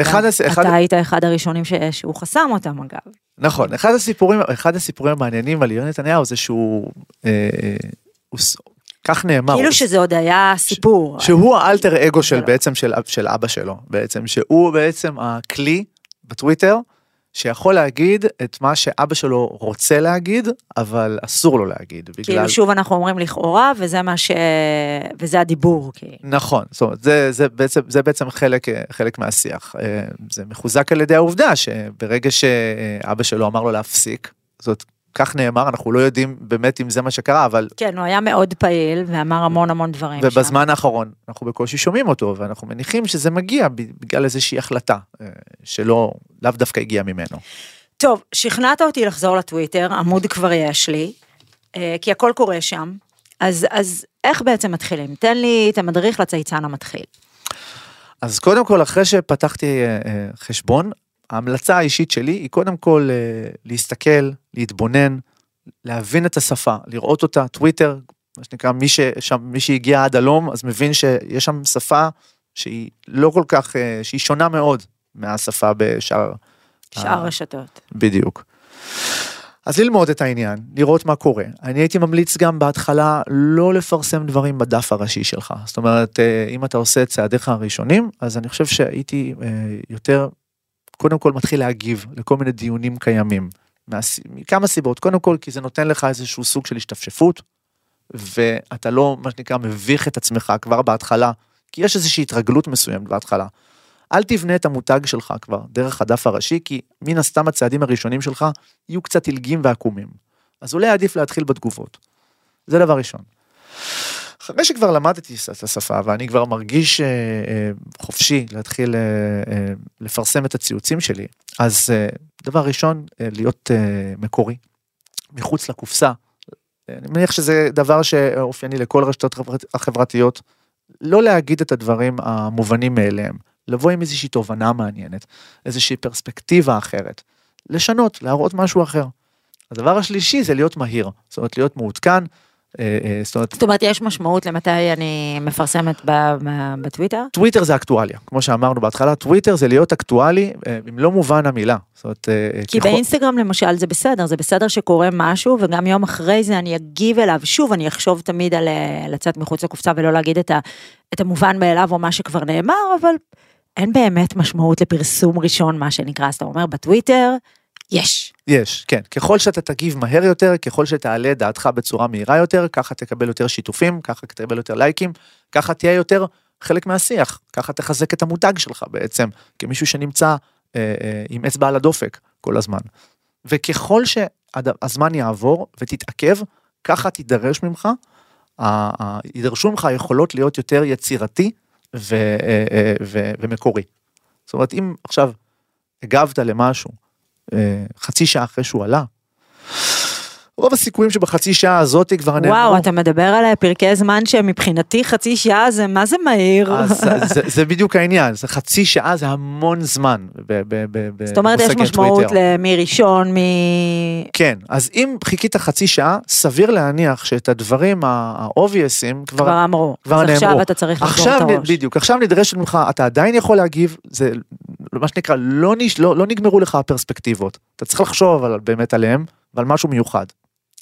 אחד, הס- אחד, אתה היית אחד הראשונים ש... שהוא חסם אותם אגב. נכון, אחד הסיפורים, אחד הסיפורים המעניינים על יאיר נתניהו זה שהוא, אה, אה, הוא, כך נאמר, כאילו שזה עוד היה סיפור. שהוא האלטר אגו של זה לא. בעצם של, אב- של אבא שלו, בעצם, שהוא בעצם הכלי בטוויטר שיכול להגיד את מה שאבא שלו רוצה להגיד, אבל אסור לו להגיד, בגלל... כאילו שוב אנחנו אומרים לכאורה, וזה מה ש... וזה הדיבור. כי... נכון, זאת אומרת, זה, זה, בעצם, זה בעצם חלק, חלק מהשיח. אה, זה מחוזק על ידי העובדה שברגע שאבא שלו אמר לו להפסיק, זאת, כך נאמר, אנחנו לא יודעים באמת אם זה מה שקרה, אבל כן, הוא היה מאוד פעיל ואמר המון המון דברים. שם. ובזמן האחרון אנחנו בקושי שומעים אותו, ואנחנו מניחים שזה מגיע בגלל איזושהי החלטה אה, שלא, לאו דווקא הגיעה ממנו. טוב, שכנעת אותי לחזור לטוויטר, עמוד כבר יש לי, אה, כי הכל קורה שם. אז, אז איך בעצם מתחילים? תן לי את המדריך לצייצן המתחיל. אז קודם כל, אחרי שפתחתי אה, חשבון, ההמלצה האישית שלי היא קודם כל אה, להסתכל, להתבונן, להבין את השפה, לראות אותה, טוויטר, מה שנקרא, מי, ששם, מי שהגיע עד הלום, אז מבין שיש שם שפה שהיא לא כל כך, אה, שהיא שונה מאוד מהשפה בשאר... שאר ה- רשתות. בדיוק. אז ללמוד את העניין, לראות מה קורה. אני הייתי ממליץ גם בהתחלה לא לפרסם דברים בדף הראשי שלך. זאת אומרת, אה, אם אתה עושה את צעדיך הראשונים, אז אני חושב שהייתי יותר, קודם כל מתחיל להגיב לכל מיני דיונים קיימים. מכמה סיבות. קודם כל, כי זה נותן לך איזשהו סוג של השתפשפות, ואתה לא, מה שנקרא, מביך את עצמך כבר בהתחלה, כי יש איזושהי התרגלות מסוימת בהתחלה. אל תבנה את המותג שלך כבר דרך הדף הראשי, כי מן הסתם הצעדים הראשונים שלך יהיו קצת עילגים ועקומים. אז אולי עדיף להתחיל בתגובות. זה דבר ראשון. אחרי שכבר למדתי את השפה ואני כבר מרגיש אה, אה, חופשי להתחיל אה, אה, לפרסם את הציוצים שלי, אז אה, דבר ראשון, אה, להיות אה, מקורי, מחוץ לקופסה. אני מניח שזה דבר שאופייני לכל הרשתות החברת- החברתיות. לא להגיד את הדברים המובנים מאליהם, לבוא עם איזושהי תובנה מעניינת, איזושהי פרספקטיבה אחרת, לשנות, להראות משהו אחר. הדבר השלישי זה להיות מהיר, זאת אומרת להיות מעודכן, אה, אה, זאת אומרת זאת אומרת, יש משמעות למתי אני מפרסמת בטוויטר? טוויטר זה אקטואליה, כמו שאמרנו בהתחלה, טוויטר זה להיות אקטואלי אה, במלוא מובן המילה. זאת אומרת, אה, כי ככל- באינסטגרם למשל זה בסדר, זה בסדר שקורה משהו וגם יום אחרי זה אני אגיב אליו, שוב אני אחשוב תמיד על אה, לצאת מחוץ לקופסה ולא להגיד את, ה, את המובן מאליו או מה שכבר נאמר, אבל אין באמת משמעות לפרסום ראשון מה שנקרא, אז אתה אומר בטוויטר, יש. יש, כן. ככל שאתה תגיב מהר יותר, ככל שתעלה דעתך בצורה מהירה יותר, ככה תקבל יותר שיתופים, ככה תקבל יותר לייקים, ככה תהיה יותר חלק מהשיח, ככה תחזק את המותג שלך בעצם, כמישהו שנמצא אה, אה, עם אצבע על הדופק כל הזמן. וככל שהזמן יעבור ותתעכב, ככה תידרש ממך, ה- ה- יידרשו ממך יכולות להיות יותר יצירתי ו, אה, אה, ו, ומקורי. זאת אומרת, אם עכשיו הגבת למשהו, אה, חצי שעה אחרי שהוא עלה, רוב הסיכויים שבחצי שעה הזאת כבר נאמרו. וואו, אתה מדבר על אה, פרקי זמן שמבחינתי חצי שעה זה מה זה מהיר. אז זה, זה, בדיוק העניין, זה חצי שעה זה המון זמן. ב, ב, ב, זאת אומרת, יש משמעות. למי ראשון, מי... כן, אז אם חיכית חצי שעה, סביר להניח שאת הדברים האובייסים כבר, כבר אמרו. כבר אז נאמרו. עכשיו אתה צריך עכשיו, את הראש. בדיוק, עכשיו נדרשת ממך, אתה עדיין יכול להגיב, זה מה שנקרא, לא, נש, לא, לא נגמרו לך הפרספקטיבות. אתה צריך לחשוב על, באמת עליהם ועל משהו מיוחד.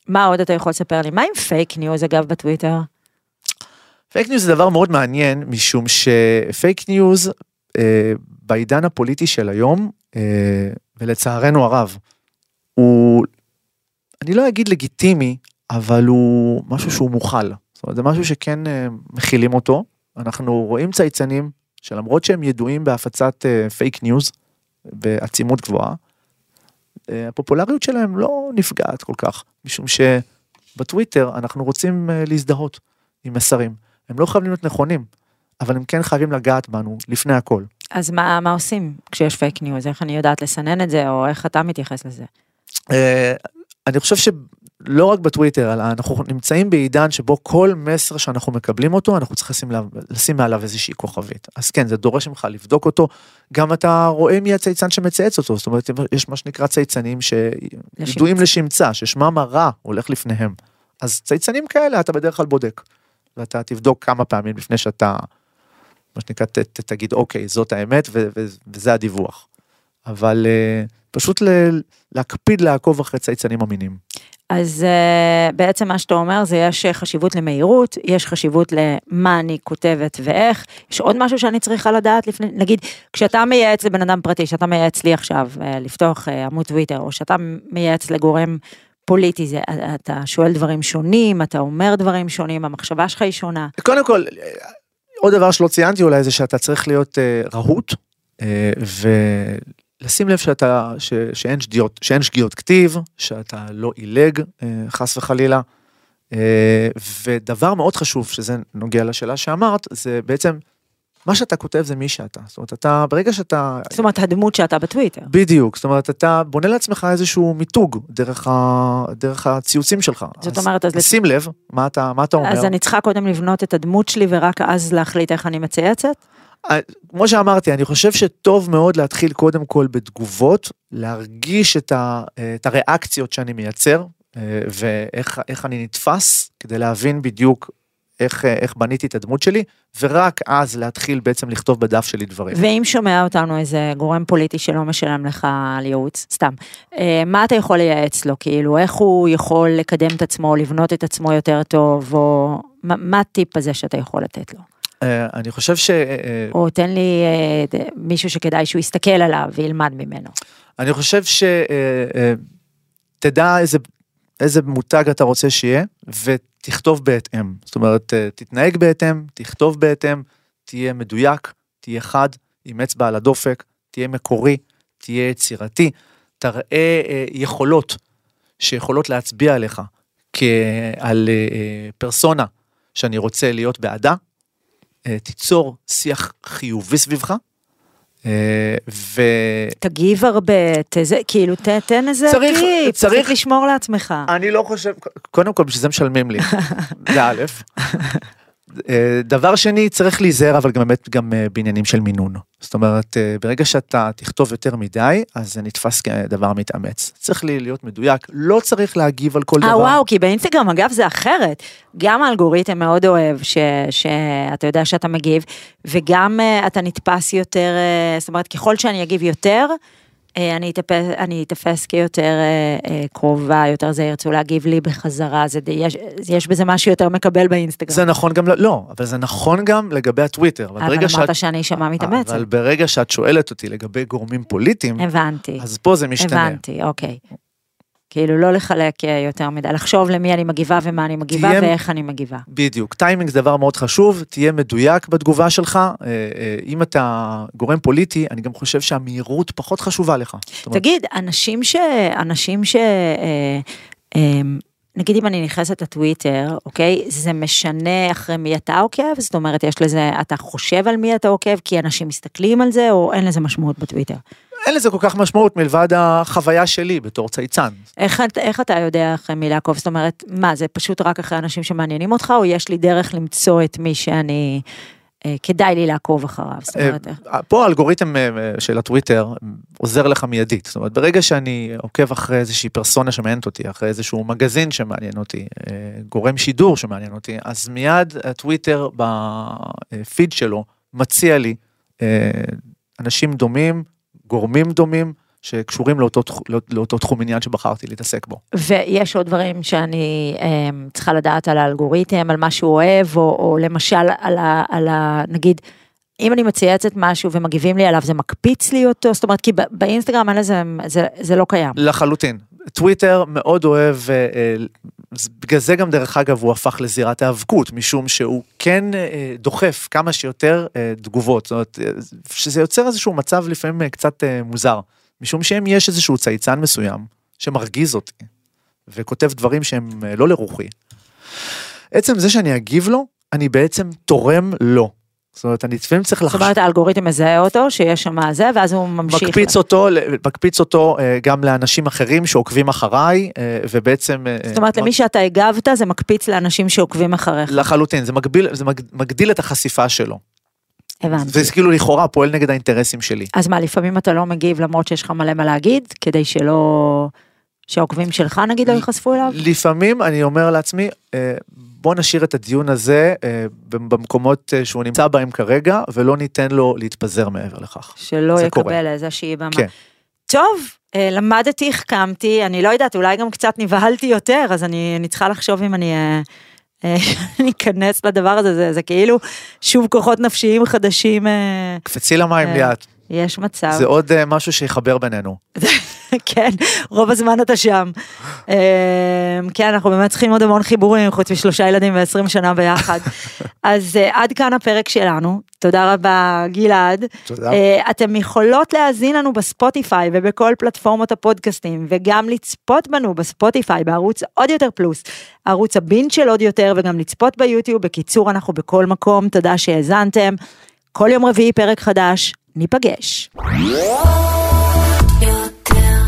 מה עוד אתה יכול לספר לי? מה עם פייק ניוז אגב בטוויטר? פייק ניוז זה דבר מאוד מעניין, משום שפייק ניוז אה, בעידן הפוליטי של היום, אה, ולצערנו הרב, הוא, אני לא אגיד לגיטימי, אבל הוא משהו שהוא מוכל. זאת אומרת, זה משהו שכן אה, מכילים אותו. אנחנו רואים צייצנים שלמרות שהם ידועים בהפצת אה, פייק ניוז בעצימות גבוהה, אה, הפופולריות שלהם לא נפגעת כל כך, משום שבטוויטר אנחנו רוצים אה, להזדהות עם מסרים. הם לא חייבים להיות נכונים, אבל הם כן חייבים לגעת בנו לפני הכל. אז מה, מה עושים כשיש פייק ניוז? איך אני יודעת לסנן את זה, או איך אתה מתייחס לזה? אה, אני חושב שלא רק בטוויטר, אלא אנחנו נמצאים בעידן שבו כל מסר שאנחנו מקבלים אותו, אנחנו צריכים לשים, לב- לשים מעליו איזושהי כוכבית. אז כן, זה דורש ממך לבדוק אותו. גם אתה רואה מי הצייצן שמצייץ אותו, זאת אומרת, יש מה שנקרא צייצנים שידועים לשמצה, ששמם הרע הולך לפניהם. אז צייצנים כאלה אתה בדרך כלל בודק. ואתה תבדוק כמה פעמים לפני שאתה, מה שנקרא, ת, ת, תגיד, אוקיי, זאת האמת ו, ו, וזה הדיווח. אבל uh, פשוט ל, להקפיד לעקוב אחרי צייצנים אמינים. אז uh, בעצם מה שאתה אומר זה יש חשיבות למהירות, יש חשיבות למה אני כותבת ואיך, יש עוד משהו שאני צריכה לדעת לפני, נגיד, כשאתה מייעץ לבן אדם פרטי, שאתה מייעץ לי עכשיו uh, לפתוח uh, עמוד טוויטר, או שאתה מייעץ לגורם פוליטי, זה, אתה שואל דברים שונים, אתה אומר דברים שונים, המחשבה שלך היא שונה. קודם כל, עוד דבר שלא ציינתי אולי זה שאתה צריך להיות רהוט uh, ולשים לב שאתה, ש, שאין, שגיאות, שאין שגיאות כתיב, שאתה לא עילג uh, חס וחלילה. Uh, ודבר מאוד חשוב שזה נוגע לשאלה שאמרת זה בעצם מה שאתה כותב זה מי שאתה זאת אומרת אתה ברגע שאתה זאת אומרת, הדמות שאתה בטוויטר. בדיוק זאת אומרת אתה בונה לעצמך איזשהו מיתוג דרך, ה, דרך הציוצים שלך זאת אז אומרת, אז שים לב מה אתה מה אתה אומר אז אני צריכה קודם לבנות את הדמות שלי ורק אז להחליט איך אני מצייצת? אה, כמו שאמרתי, אני חושב שטוב מאוד להתחיל קודם כל בתגובות, להרגיש את, ה, את הריאקציות שאני מייצר, אה, ואיך איך אני נתפס כדי להבין בדיוק איך, אה, איך בניתי את הדמות שלי, ורק אז להתחיל בעצם לכתוב בדף שלי דברים. ואם שומע אותנו איזה גורם פוליטי שלא משלם לך על ייעוץ, סתם, אה, מה אתה יכול לייעץ לו? כאילו, איך הוא יכול לקדם את עצמו, לבנות את עצמו יותר טוב, או מה, מה הטיפ הזה שאתה יכול לתת לו? אה, אני חושב ש... אה, או תן לי אה, מישהו שכדאי שהוא יסתכל עליו וילמד ממנו. אני חושב שתדע איזה, איזה מותג אתה רוצה שיהיה, ותכתוב בהתאם. זאת אומרת, אה, תתנהג בהתאם, תכתוב בהתאם, תהיה מדויק, תהיה חד, עם אצבע על הדופק, תהיה מקורי, תהיה יצירתי, תראה אה, יכולות שיכולות להצביע עליך כעל אה, אה, פרסונה שאני רוצה להיות בעדה, אה, תיצור שיח חיובי סביבך, אה, ו... תגיב הרבה, תזה, כאילו ת, תן איזה צריך- טיפ, צריך- לשמור לעצמך. אני לא חושב, קודם כל בשביל זה משלמים לי, זה א', אה, דבר שני, צריך להיזהר אבל גם באמת גם אה, בעניינים של מינון. זאת אומרת, אה, ברגע שאתה תכתוב יותר מדי, אז זה נתפס כדבר מתאמץ. צריך להיות מדויק, לא צריך להגיב על כל דבר. אה וואו, כי באינסטגרם אגב זה אחרת. גם האלגוריתם מאוד אוהב ש- שאתה יודע שאתה מגיב, וגם אה, אתה נתפס יותר, אה, זאת אומרת ככל שאני אגיב יותר, אה, אני אתפס, אני אתפס כיותר אה, אה, קרובה, יותר זה ירצו להגיב לי בחזרה, זה, יש, יש בזה משהו יותר מקבל באינסטגרם. זה נכון גם, לא, אבל זה נכון גם לגבי הטוויטר. אבל אבל אמרת שאת, שאני אשמע מתאמצת. אבל ברגע שאת שואלת אותי לגבי גורמים פוליטיים, הבנתי, אז פה זה משתנה. הבנתי, אוקיי. כאילו לא לחלק אה, יותר מדי, לחשוב למי אני מגיבה ומה אני מגיבה תהיה- ואיך אני מגיבה. בדיוק, טיימינג זה דבר מאוד חשוב, תהיה מדויק בתגובה שלך. אה, אה, אם אתה גורם פוליטי, אני גם חושב שהמהירות פחות חשובה לך. זאת אומרת, תגיד, אנשים ש... אנשים ש... אה, אה, נגיד אם אני נכנסת לטוויטר, אוקיי? זה משנה אחרי מי אתה עוקב? זאת אומרת, יש לזה, אתה חושב על מי אתה עוקב כי אנשים מסתכלים על זה, או אין לזה משמעות בטוויטר? אין לזה כל כך משמעות מלבד החוויה שלי בתור צייצן. איך, איך אתה יודע אחרי מי לעקוב? זאת אומרת, מה, זה פשוט רק אחרי אנשים שמעניינים אותך, או יש לי דרך למצוא את מי שאני... אה, כדאי לי לעקוב אחריו? זאת אומרת, איך- אה, פה האלגוריתם אה, אה, של הטוויטר אה, עוזר לך מיידית. זאת אומרת, ברגע שאני עוקב אחרי איזושהי פרסונה שמעניינת אותי, אחרי איזשהו מגזין שמעניין אותי, אה, גורם שידור שמעניין אותי, אז מיד הטוויטר בפיד שלו מציע לי אה, אנשים דומים, גורמים דומים, שקשורים לאותו, לא- לאותו תחום עניין שבחרתי להתעסק בו. ויש עוד דברים שאני אה, צריכה לדעת על האלגוריתם, על מה שהוא אוהב, או, או למשל על ה, על ה... נגיד, אם אני מצייצת משהו ומגיבים לי עליו, זה מקפיץ לי אותו? זאת אומרת, כי באינסטגרם אין לזה, זה, זה לא קיים. לחלוטין. טוויטר מאוד אוהב, אה, אה, בגלל זה גם דרך אגב הוא הפך לזירת האבקות, משום שהוא כן אה, דוחף כמה שיותר אה, תגובות, זאת אומרת, אה, שזה יוצר איזשהו מצב לפעמים קצת מוזר, משום שאם יש איזשהו צייצן מסוים שמרגיז אותי, וכותב דברים שהם לא לרוחי, עצם זה שאני אגיב לו, אני בעצם תורם לו. זאת אומרת, אני לפעמים צריך זאת לחשוב. אומרת, האלגוריתם מזהה אותו, שיש שם זה, ואז הוא ממשיך. מקפיץ אותו, מקפיץ אותו אה, גם לאנשים אחרים שעוקבים אחריי, אה, ובעצם... אה, זאת אומרת, למי שאתה הגבת, זה מקפיץ לאנשים שעוקבים אחריך. לחלוטין, זה מגביל, זה מג- מגדיל את החשיפה שלו. הבנתי. וזה כאילו לכאורה פועל נגד האינטרסים שלי. אז מה, לפעמים אתה לא מגיב למרות שיש לך מלא מה להגיד, כדי שלא... שהעוקבים שלך נגיד לא ייחשפו אליו? לפעמים אני אומר לעצמי, אה, בוא נשאיר את הדיון הזה אה, במקומות אה, שהוא נמצא בהם כרגע, ולא ניתן לו להתפזר מעבר לכך. שלא יקבל קורה. איזושהי במה. כן. טוב, למדתי, החכמתי, אני לא יודעת, אולי גם קצת נבהלתי יותר, אז אני, אני צריכה לחשוב אם אני אני אכנס לדבר הזה, זה, זה כאילו שוב כוחות נפשיים חדשים, קפצי למים ליאת, יש מצב. זה עוד משהו שיחבר בינינו. כן, רוב הזמן אתה שם. אה, כן, אנחנו באמת צריכים עוד המון חיבורים, חוץ משלושה ילדים ועשרים שנה ביחד. אז אה, עד כאן הפרק שלנו. תודה רבה, גלעד. תודה. אה, אתם יכולות להאזין לנו בספוטיפיי ובכל פלטפורמות הפודקאסטים, וגם לצפות בנו בספוטיפיי בערוץ עוד יותר פלוס, ערוץ הבינג' של עוד יותר, וגם לצפות ביוטיוב. בקיצור, אנחנו בכל מקום, תודה שהאזנתם. כל יום רביעי פרק חדש, ניפגש.